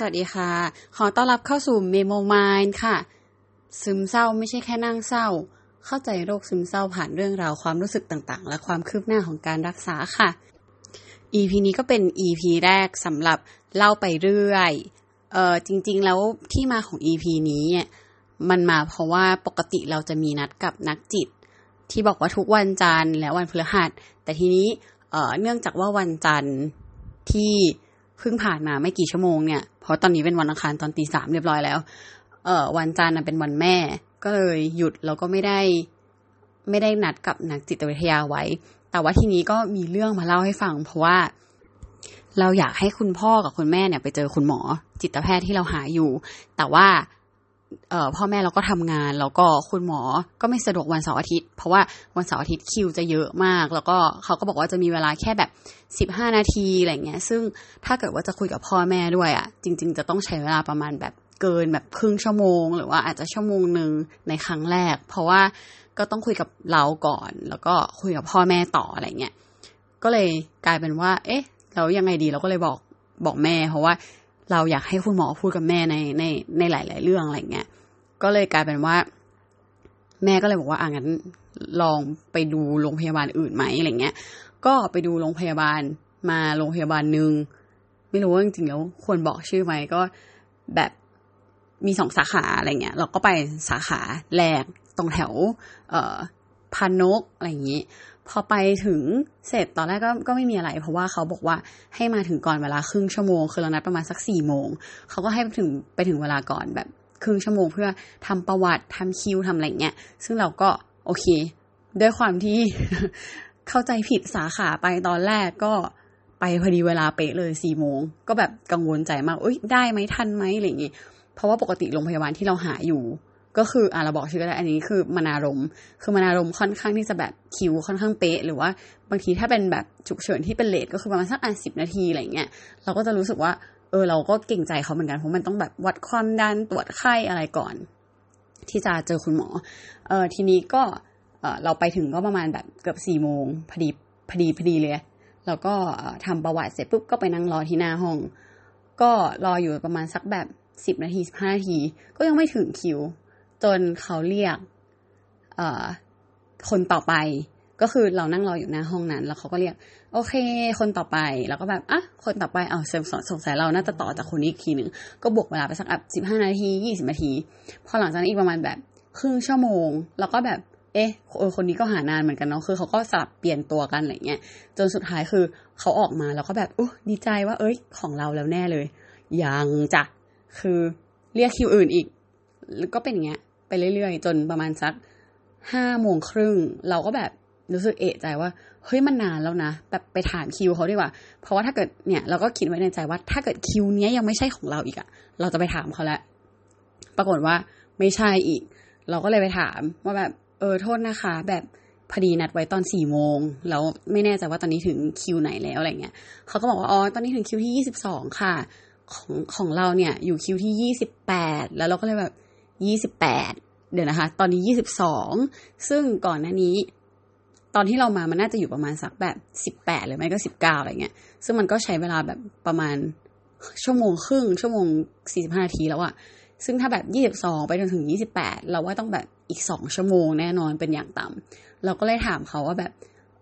สวัสดีค่ะ ขอต้อนรับเข้าสู่เมโมมายค่ะ ซึมเศร้าไม่ใช่แค่นั่งเศร้า เข้าใจโรคซึมเศร้าผ่านเรื่องราวความรู้สึกต่างๆ และความคืบหน้าของการรักษาค่ะ EP นี้ก็เป็น EP แรกสำหรับเล่าไปเรื่อย เออจริงๆ แล้วที่มาของ EP นี้เนี่ยมันมาเพราะว่าปกติเราจะมีนัดกับนักจิต ที่บอกว่าทุกวันจันทร์และวันพฤหัส แต่ทีนี้เออเนื่องจากว่าวันจันทร์ที่ เพิ่งผ่านมาไม่กี่ชั่วโมงเนี่ย เพราะตอนนี้เป็นวันอังคารตอนตีสามเรียบร้อยแล้ว เออวันจันทร์เป็นวันแม่ ก็เลยหยุดแล้วก็ไม่ได้ ไม่ได้นัดกับนักจิตวิทยาไว้ แต่ว่าทีนี้ก็มีเรื่องมาเล่าให้ฟัง เพราะว่า เราอยากให้คุณพ่อกับคุณแม่เนี่ยไปเจอคุณหมอจิตแพทย์ที่เราหาอยู่ แต่ว่า พ่อแม่เราก็ทำงาน แล้วก็คุณหมอก็ไม่สะดวกวันเสาร์อาทิตย์ เพราะว่าวันเสาร์อาทิตย์คิวจะเยอะมาก แล้วก็เขาก็บอกว่าจะมีเวลาแค่แบบสิบห้านาทีอะไรเงี้ย ซึ่งถ้าเกิดว่าจะคุยกับพ่อแม่ด้วยอะ่ะ จริง ๆ จะต้องใช้เวลาประมาณแบบเกินแบบครึ่งชั่วโมง หรือว่าอาจจะชั่วโมงหนึ่งในครั้งแรก เพราะว่าก็ต้องคุยกับเราก่อน แล้วก็คุยกับพ่อแม่ต่ออะไรเงี้ยก็เลยกลายเป็นว่า เอ๊ะเรายังไงดีเราก็เลยบอกบอกแม่ เพราะว่า เราอยากให้คุณหมอพูดกับแม่ในในในหลาย ๆ เรื่องอะไรเงี้ย ก็เลยกลายเป็นว่า แม่ก็เลยบอกว่าอ่างั้นลองไปดูโรงพยาบาลอื่นไหมอะไรเงี้ย ก็ไปดูโรงพยาบาลมาโรงพยาบาลหนึ่งไม่รู้ว่าจริงๆแล้วควรบอกชื่อไหมก็แบบมีสองสาขาอะไรเงี้ย เราก็ไปสาขาแรกตรงแถว เอ่อพานกอะไรอย่างนี้ พอไปถึงเสร็จตอนแรกก็ก็ไม่มีอะไร เพราะว่าเขาบอกว่าให้มาถึงก่อนเวลาครึ่งชั่วโมง คือเรานัดประมาณสักสี่โมงเขาก็ให้ไปถึงไปถึงเวลาก่อนแบบครึ่งชั่วโมงเพื่อทำประวัติทำคิวทำอะไรเงี้ยซึ่งเราก็โอเค ด้วยความที่เข้าใจผิดสาขาไปตอนแรกก็ไปพอดีเวลาเป๊ะเลยสี่โมงก็แบบกังวลใจมากเอ้ยได้ไหมทันไหมอะไรอย่างงี้เพราะว่าปกติโรงพยาบาลที่เราหาอยู่ ก็คืออะเราบอกชื่อก็ได้อันนี้คือมนารมคือมนารมค่อนข้างที่จะแบบคิวค่อนข้างเป๊ะ หรือว่าบางทีถ้าเป็นแบบฉุกเฉินที่เป็นเลทก็คือประมาณสักอะสิบนาทีอะไรเงี้ยเราก็จะรู้สึกว่า เออเราก็เก่งใจเขาเหมือนกันเพราะมันต้องแบบวัดความดันตรวจไข้อะไรก่อน ที่จะเจอคุณหมอเออทีนี้ก็เออเราไปถึงก็ประมาณแบบเกือบสี่โมงพอดีพอดีพอดีเลยแล้วก็ทำประวัติเสร็จปุ๊บก็ไปนั่งรอที่หน้าห้อง ก็รออยู่ประมาณสักแบบสิบนาทีสิบห้านาที ก็ยังไม่ถึงคิว จนเขาเรียกเอคนต่อไป ก็คือเรานั่งรออยู่หน้าห้องนั้น แล้วเขาก็เรียก โอเค คนต่อไปแล้วก็แบบอะคนต่อไปเอาสงสัยเราน่าจะต่อจากคนนี้อีกทีหนึ่งก็บวกเวลาไปสักอับสิบห้านาทียี่สิบนาที พอหลังจากนั้นอีกประมาณแบบครึ่งชั่วโมง แล้วก็แบบเอ๊ะเอคนนี้ก็หานานเหมือนกันเนาะคือเขาก็สลับเปลี่ยนตัวกันอะไรเงี้ยจนสุดท้ายคือเขาออกมาแล้วก็แบบอู้ดีใจว่า เอ้ย ของเราแล้วแน่เลยยังจ้ะคือเรียกคิวอื่นอีกแล้วก็เป็นอย่างเงี้ย ไปเรื่อยๆ จนประมาณสักห้าโมงครึ่ง เราก็แบบรู้สึกเอะใจว่า เฮ้ยมันนานแล้วนะแบบไปถามคิวเขาดีกว่า เพราะว่าถ้าเกิดเนี่ยเราก็คิดไว้ในใจว่า ถ้าเกิดคิวเนี้ยยังไม่ใช่ของเราอีกอะเราจะไปถามเขาแล้วปรากฏว่าไม่ใช่อีก เราก็เลยไปถามว่าแบบเออโทษนะคะ แบบพอดีนัดไว้ตอนสี่โมงแล้วไม่แน่ใจว่าตอนนี้ถึงคิวไหนแล้วอะไรเงี้ยเขาก็บอกว่าอ๋อตอนนี้ถึงคิวที่ยี่สิบสองค่ะ ของของเราเนี่ยอยู่คิวที่ยี่สิบแปดแล้วเราก็เลยแบบ ยี่สิบแปดเดี๋ยวนะคะ ตอนนี้ยี่สิบสองซึ่งก่อนหน้านี้ ตอนที่เรามามันน่าจะอยู่ประมาณสักแบบสิบแปดหรือไม่ก็สิบเก้าอะไรเงี้ย ซึ่งมันก็ใช้เวลาแบบประมาณชั่วโมงครึ่ง ชั่วโมงสี่สิบห้านาทีแล้วอะซึ่งถ้าแบบยี่สิบสองไปจนถึงยี่สิบแปดเราว่าต้องแบบอีกสองชั่วโมงแน่นอนเป็นอย่างต่ำเราก็เลยถามเขาว่าแบบ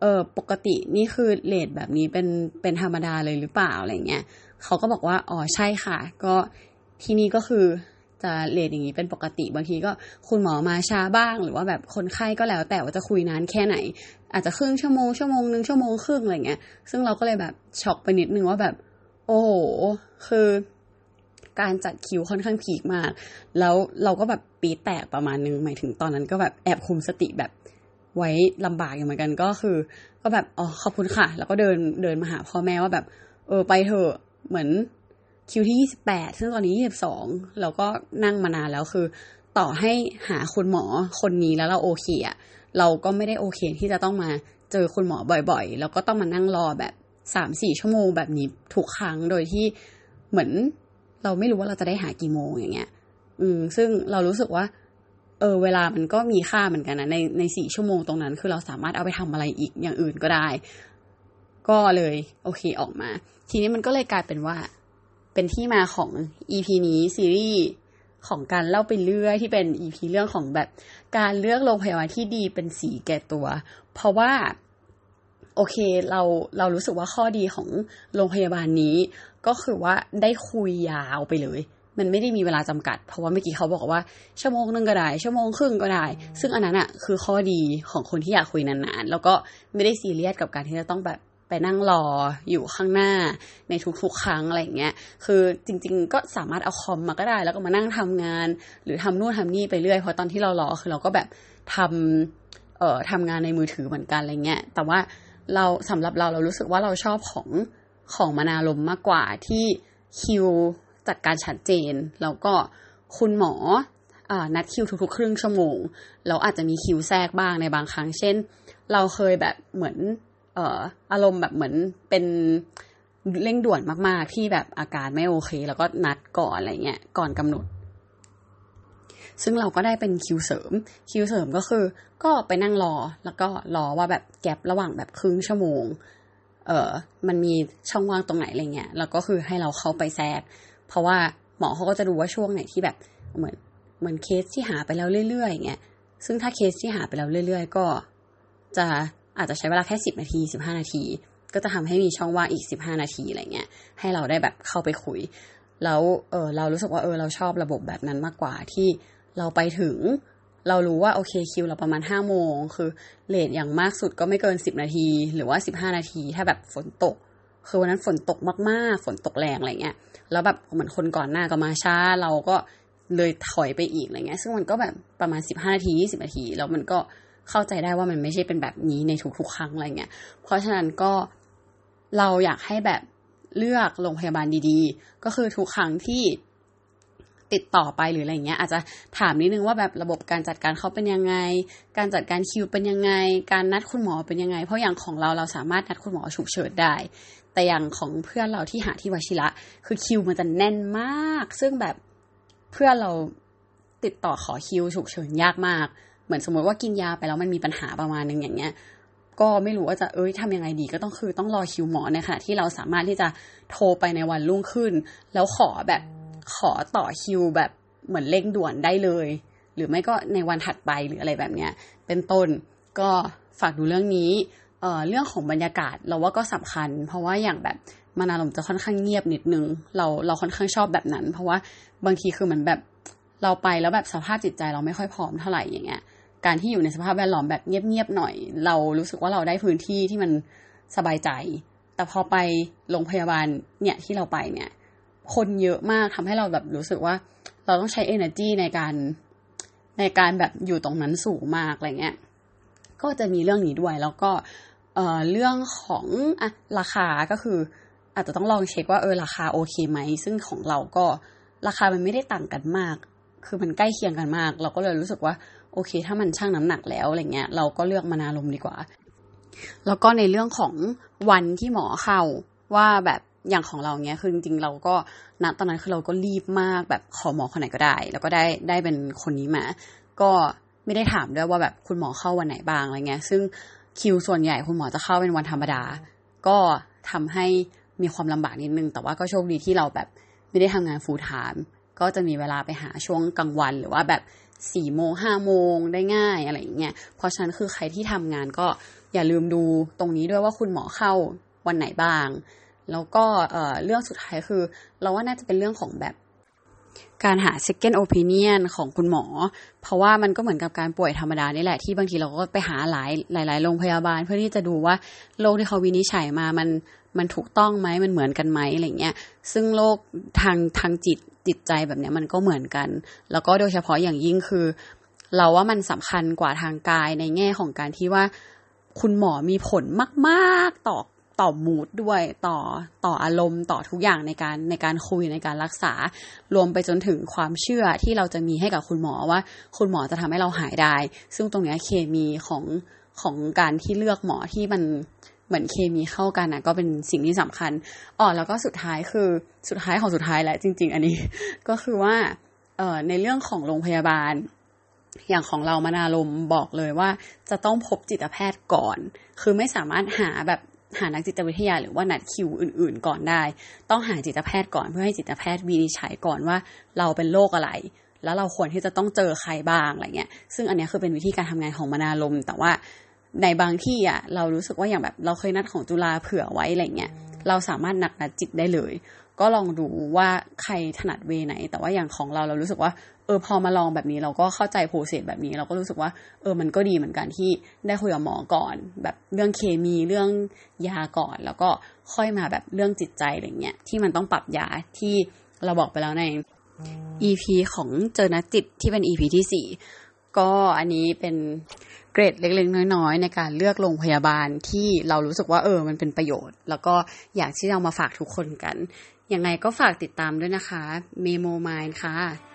เออปกตินี่คือเลทแบบนี้เป็นเป็นธรรมดาเลยหรือเปล่าอะไรเงี้ยเขาก็บอกว่าอ๋อใช่ค่ะ ก็ที่นี่ก็คือ จะเลทอย่างนี้เป็นปกติ บางทีก็คุณหมอมาช้าบ้าง หรือว่าแบบคนไข้ก็แล้วแต่ว่าจะคุยนานแค่ไหน อาจจะครึ่งชั่วโมงชั่วโมงหนึ่งชั่วโมงครึ่งอะไรเงี้ย ซึ่งเราก็เลยแบบช็อกไปนิดนึงว่าแบบ โอ้โหคือการจัดคิวค่อนข้างพีคมาก แล้วเราก็แบบปีแตกประมาณนึง หมายถึงตอนนั้นก็แบบแอบคุมสติแบบไว้ลำบากอยู่เหมือนกันก็คือ ก็แบบอ๋อขอบคุณค่ะ แล้วก็เดินเดินมาหาพ่อแม่ว่าแบบ เออไปเถอะเหมือน คิวที่ยี่สิบแปดซึ่งตอนนี้ยี่สิบสองเราก็นั่งมานานแล้วคือ ต่อให้หาคุณหมอคนนี้แล้วเราโอเคอะเราก็ไม่ได้โอเคที่จะต้องมาเจอคุณหมอบ่อยๆ แล้วก็ต้องมานั่งรอแบบสามสี่ชั่วโมงแบบนี้ทุกครั้งโดยที่เหมือนเราไม่รู้ว่าเราจะได้หากี่โมงอย่างเงี้ย อืม ซึ่งเรารู้สึกว่า เออ เวลามันก็มีค่าเหมือนกันนะในในสี่ชั่วโมงตรงนั้น คือเราสามารถเอาไปทำอะไรอีกอย่างอื่นก็ได้ ก็เลย โอเคออกมา ทีนี้มันก็เลยกลายเป็นว่า เป็นที่มาของ EP นี้ซีรีส์ของการเล่าไปเรื่อยที่เป็น EP เรื่องของแบบการเลือกโรงพยาบาลที่ดีเป็นสีแก่ตัว เพราะว่า โอเคเราเรารู้สึกว่าข้อดีของโรงพยาบาลนี้ ก็คือว่าได้คุยยาวไปเลย มันไม่ได้มีเวลาจำกัด เพราะว่าเมื่อกี้เขาบอกว่าชั่วโมงนึงก็ได้ ชั่วโมงครึ่งก็ได้ ซึ่งอันนั้นอะคือข้อดีของคนที่อยากคุยนานๆแล้วก็ไม่ได้ซีเรียสกับการที่จะต้องแบบ ไปนั่งรออยู่ข้างหน้าในทุกๆ ครั้งอะไรเงี้ย คือจริง ๆ ก็สามารถเอาคอมมาก็ได้ แล้วก็มานั่งทำงาน หรือทำนู่นทำนี่ไปเรื่อยเพราะตอนที่เรารอคือเราก็แบบทำเอ่อทำงานในมือถือเหมือนกันอะไรเงี้ย แต่ว่าเราสำหรับเราเรารู้สึกว่าเราชอบของของมนาลมมากกว่าที่คิวจัดการชัดเจน แล้วก็คุณหมออนัดคิวทุกๆ ครึ่งชั่วโมงแล้วอาจจะมีคิวแทรกบ้างในบางครั้ง เช่น เราเคยแบบเหมือน เอ่ออารมณ์แบบเหมือนเป็นเร่งด่วนมาก ๆ ที่แบบอาการไม่โอเค แล้วก็นัดก่อนอะไรเงี้ยก่อนกำหนด ซึ่งเราก็ได้เป็นคิวเสริม คิวเสริมก็คือ ก็ไปนั่งรอแล้วก็รอว่าแบบ gap ระหว่างแบบครึ่งชั่วโมง เออมันมีช่องว่างตรงไหนอะไรเงี้ยแล้วก็คือให้เราเข้าไปแทรก เพราะว่าหมอเขาก็จะดูว่าช่วงไหนที่แบบเหมือนเหมือนเคสที่หาไปแล้วเรื่อยๆอย่างเงี้ยซึ่งถ้าเคสที่หาไปแล้วเรื่อย ๆ ก็จะ อาจจะใช้เวลาแค่สิบนาทีสิบห้านาที ก็จะทำให้มีช่องว่างอีกสิบห้านาทีอะไรเงี้ยให้เราได้แบบเข้าไปคุย แล้วเออเรารู้สึกว่าเออเราชอบระบบแบบนั้นมากกว่าที่เราไปถึง เรารู้ว่าโอเคคิวเราประมาณห้าโมง คือเลทอย่างมากสุดก็ไม่เกินสิบนาที หรือว่าสิบห้านาที ถ้าแบบฝนตก คือวันนั้นฝนตกมากๆ ฝนตกแรงอะไรเงี้ยแล้วแบบเหมือนคนก่อนหน้าก็มาช้าเราก็เลยถอยไปอีกอะไรเงี้ย ซึ่งมันก็แบบประมาณสิบห้านาทียี่สิบนาที แล้วมันก็ เข้าใจได้ว่ามันไม่ใช่เป็นแบบนี้ในทุกๆครั้งอะไรเงี้ย เพราะฉะนั้นก็เราอยากให้แบบเลือกโรงพยาบาลดีๆ ก็คือทุกครั้งที่ติดต่อไปหรืออะไรเงี้ย อาจจะถามนิดนึงว่าแบบระบบการจัดการเขาเป็นยังไง การจัดการคิวเป็นยังไง การนัดคุณหมอเป็นยังไง เพราะอย่างของเราเราสามารถนัดคุณหมอฉุกเฉินได้ แต่อย่างของเพื่อนเราที่หาที่วชิระคือคิวมันจะแน่นมาก ซึ่งแบบเพื่อนเราติดต่อขอคิวฉุกเฉินยากมาก เหมือนสมมติว่ากินยาไปแล้วมันมีปัญหาประมาณนึงอย่างเงี้ย ก็ไม่รู้ว่าจะเอ้ยทำยังไงดีก็ต้องคือต้องรอคิวหมอในขณะที่เราสามารถที่จะโทรไปในวันรุ่งขึ้น แล้วขอแบบขอต่อคิวแบบเหมือนเร่งด่วนได้เลย หรือไม่ก็ในวันถัดไปหรืออะไรแบบเนี้ย เป็นต้นก็ฝากดูเรื่องนี้เอ่อเรื่องของบรรยากาศเราว่าก็สำคัญ เพราะว่าอย่างแบบมานารมจะค่อนข้างเงียบนิดนึง เราเราค่อนข้างชอบแบบนั้น เพราะว่าบางทีคือเหมือนแบบ เราไปแล้วแบบสภาพจิตใจเราไม่ค่อยพร้อมเท่าไหร่อย่างเงี้ย การที่อยู่ในสภาพแวดล้อมแบบเงียบๆหน่อย เรารู้สึกว่าเราได้พื้นที่ที่มันสบายใจ แต่พอไปโรงพยาบาลเนี่ยที่เราไปเนี่ย คนเยอะมากทำให้เราแบบรู้สึกว่า เราต้องใช้ energy ในการในการแบบอยู่ตรงนั้นสูงมากอะไรเงี้ย ก็จะมีเรื่องนี้ด้วยแล้วก็เอ่อเรื่องของอะราคาก็คือ อาจจะต้องลองเช็คว่าเออราคาโอเคไหม ซึ่งของเราก็ราคามันไม่ได้ต่างกันมาก คือมันใกล้เคียงกันมาก เราก็เลยรู้สึกว่า โอเค ถ้ามันช่างน้ำหนักแล้วอะไรเงี้ย เราก็เลือกมานารมดีกว่า แล้วก็ในเรื่องของวันที่หมอเข้าว่าแบบอย่างของเราเนี้ยคือจริงๆเราก็ณตอนนั้นคือเราก็รีบมากแบบขอหมอคนไหนก็ได้ แล้วก็ได้ได้เป็นคนนี้มา ก็ไม่ได้ถามด้วยว่าแบบคุณหมอเข้าวันไหนบ้างอะไรเงี้ย ซึ่งคิวส่วนใหญ่คุณหมอจะเข้าเป็นวันธรรมดา ก็ทำให้มีความลำบากนิดนึง แต่ว่าก็โชคดีที่เราแบบไม่ได้ทำงานฟูลไทม์ ก็จะมีเวลาไปหาช่วงกลางวัน หรือว่าแบบสี่โมงห้าโมงได้ง่ายอะไรอย่างเงี้ยเพราะฉะนั้นคือใครที่ทำงานก็อย่าลืมดูตรงนี้ด้วยว่าคุณหมอเข้าวันไหนบ้าง แล้วก็เอ่อเรื่องสุดท้ายคือ เราว่าน่าจะเป็นเรื่องของแบบการหา second opinion ของคุณหมอ เพราะว่ามันก็เหมือนกับการป่วยธรรมดานี่แหละที่บางทีเราก็ไปหาหลายหลาย ๆ โรงพยาบาลเพื่อที่จะดูว่าโรคที่เขาวินิจฉัยมามัน มันถูกต้องไหมมันเหมือนกันไหมอะไรเงี้ยซึ่งโรคทางทางจิตจิตใจแบบเนี้ยมันก็เหมือนกัน แล้วก็โดยเฉพาะอย่างยิ่งคือ เราว่ามันสำคัญกว่าทางกายในแง่ของการที่ว่า คุณหมอมีผลมากๆต่อต่อมูดด้วยต่อต่ออารมณ์ต่อทุกอย่างในการในการคุยในการรักษา รวมไปจนถึงความเชื่อที่เราจะมีให้กับคุณหมอว่า คุณหมอจะทำให้เราหายได้ ซึ่งตรงนี้เคมีของของการที่เลือกหมอที่มัน เหมือนเคมีเข้ากันนะก็เป็นสิ่งที่สำคัญอ๋อแล้วก็สุดท้ายคือสุดท้ายของสุดท้ายแหละจริง ๆ อันนี้ ก็คือว่าเอ่อในเรื่องของโรงพยาบาล อย่างของเรามานารมบอกเลยว่าจะต้องพบจิตแพทย์ก่อน คือไม่สามารถหาแบบหานักจิตวิทยาหรือว่านัดคิวอื่น ๆ ก่อนได้ ต้องหาจิตแพทย์ก่อนเพื่อให้จิตแพทย์วินิจฉัยก่อนว่าเราเป็นโรคอะไร แล้วเราควรที่จะต้องเจอใครบ้างอะไรเงี้ย ซึ่งอันนี้คือเป็นวิธีการทำงานของมนาลม แต่ว่า ในบางที่อะเรารู้สึกว่าอย่างแบบเราเคยนัดของจุฬาเผื่อไว้อะไรเงี้ยเราสามารถนัดนัดจิตได้เลย ก็ลองดูว่าใครถนัดเวไหน แต่ว่าอย่างของเราเรารู้สึกว่าเออพอมาลองแบบนี้เราก็เข้าใจโปรเซสแบบนี้ เราก็รู้สึกว่าเออมันก็ดีเหมือนกันที่ได้คุยกับหมอก่อน แบบเรื่องเคมีเรื่องยาก่อน แล้วก็ค่อยมาแบบเรื่องจิตใจอะไรเงี้ยที่มันต้องปรับยาที่เราบอกไปแล้วใน EP ของเจอนัดจิตที่เป็น EP ที่สี่ก็อันนี้เป็น เกรดเล็กๆ น้อยๆ ในการเลือกโรงพยาบาลที่เรารู้สึกว่าเออ มันเป็นประโยชน์ แล้วก็อยากที่จะเอามาฝากทุกคนกัน ยังไงก็ฝากติดตามด้วยนะคะ Memo Mind ค่ะ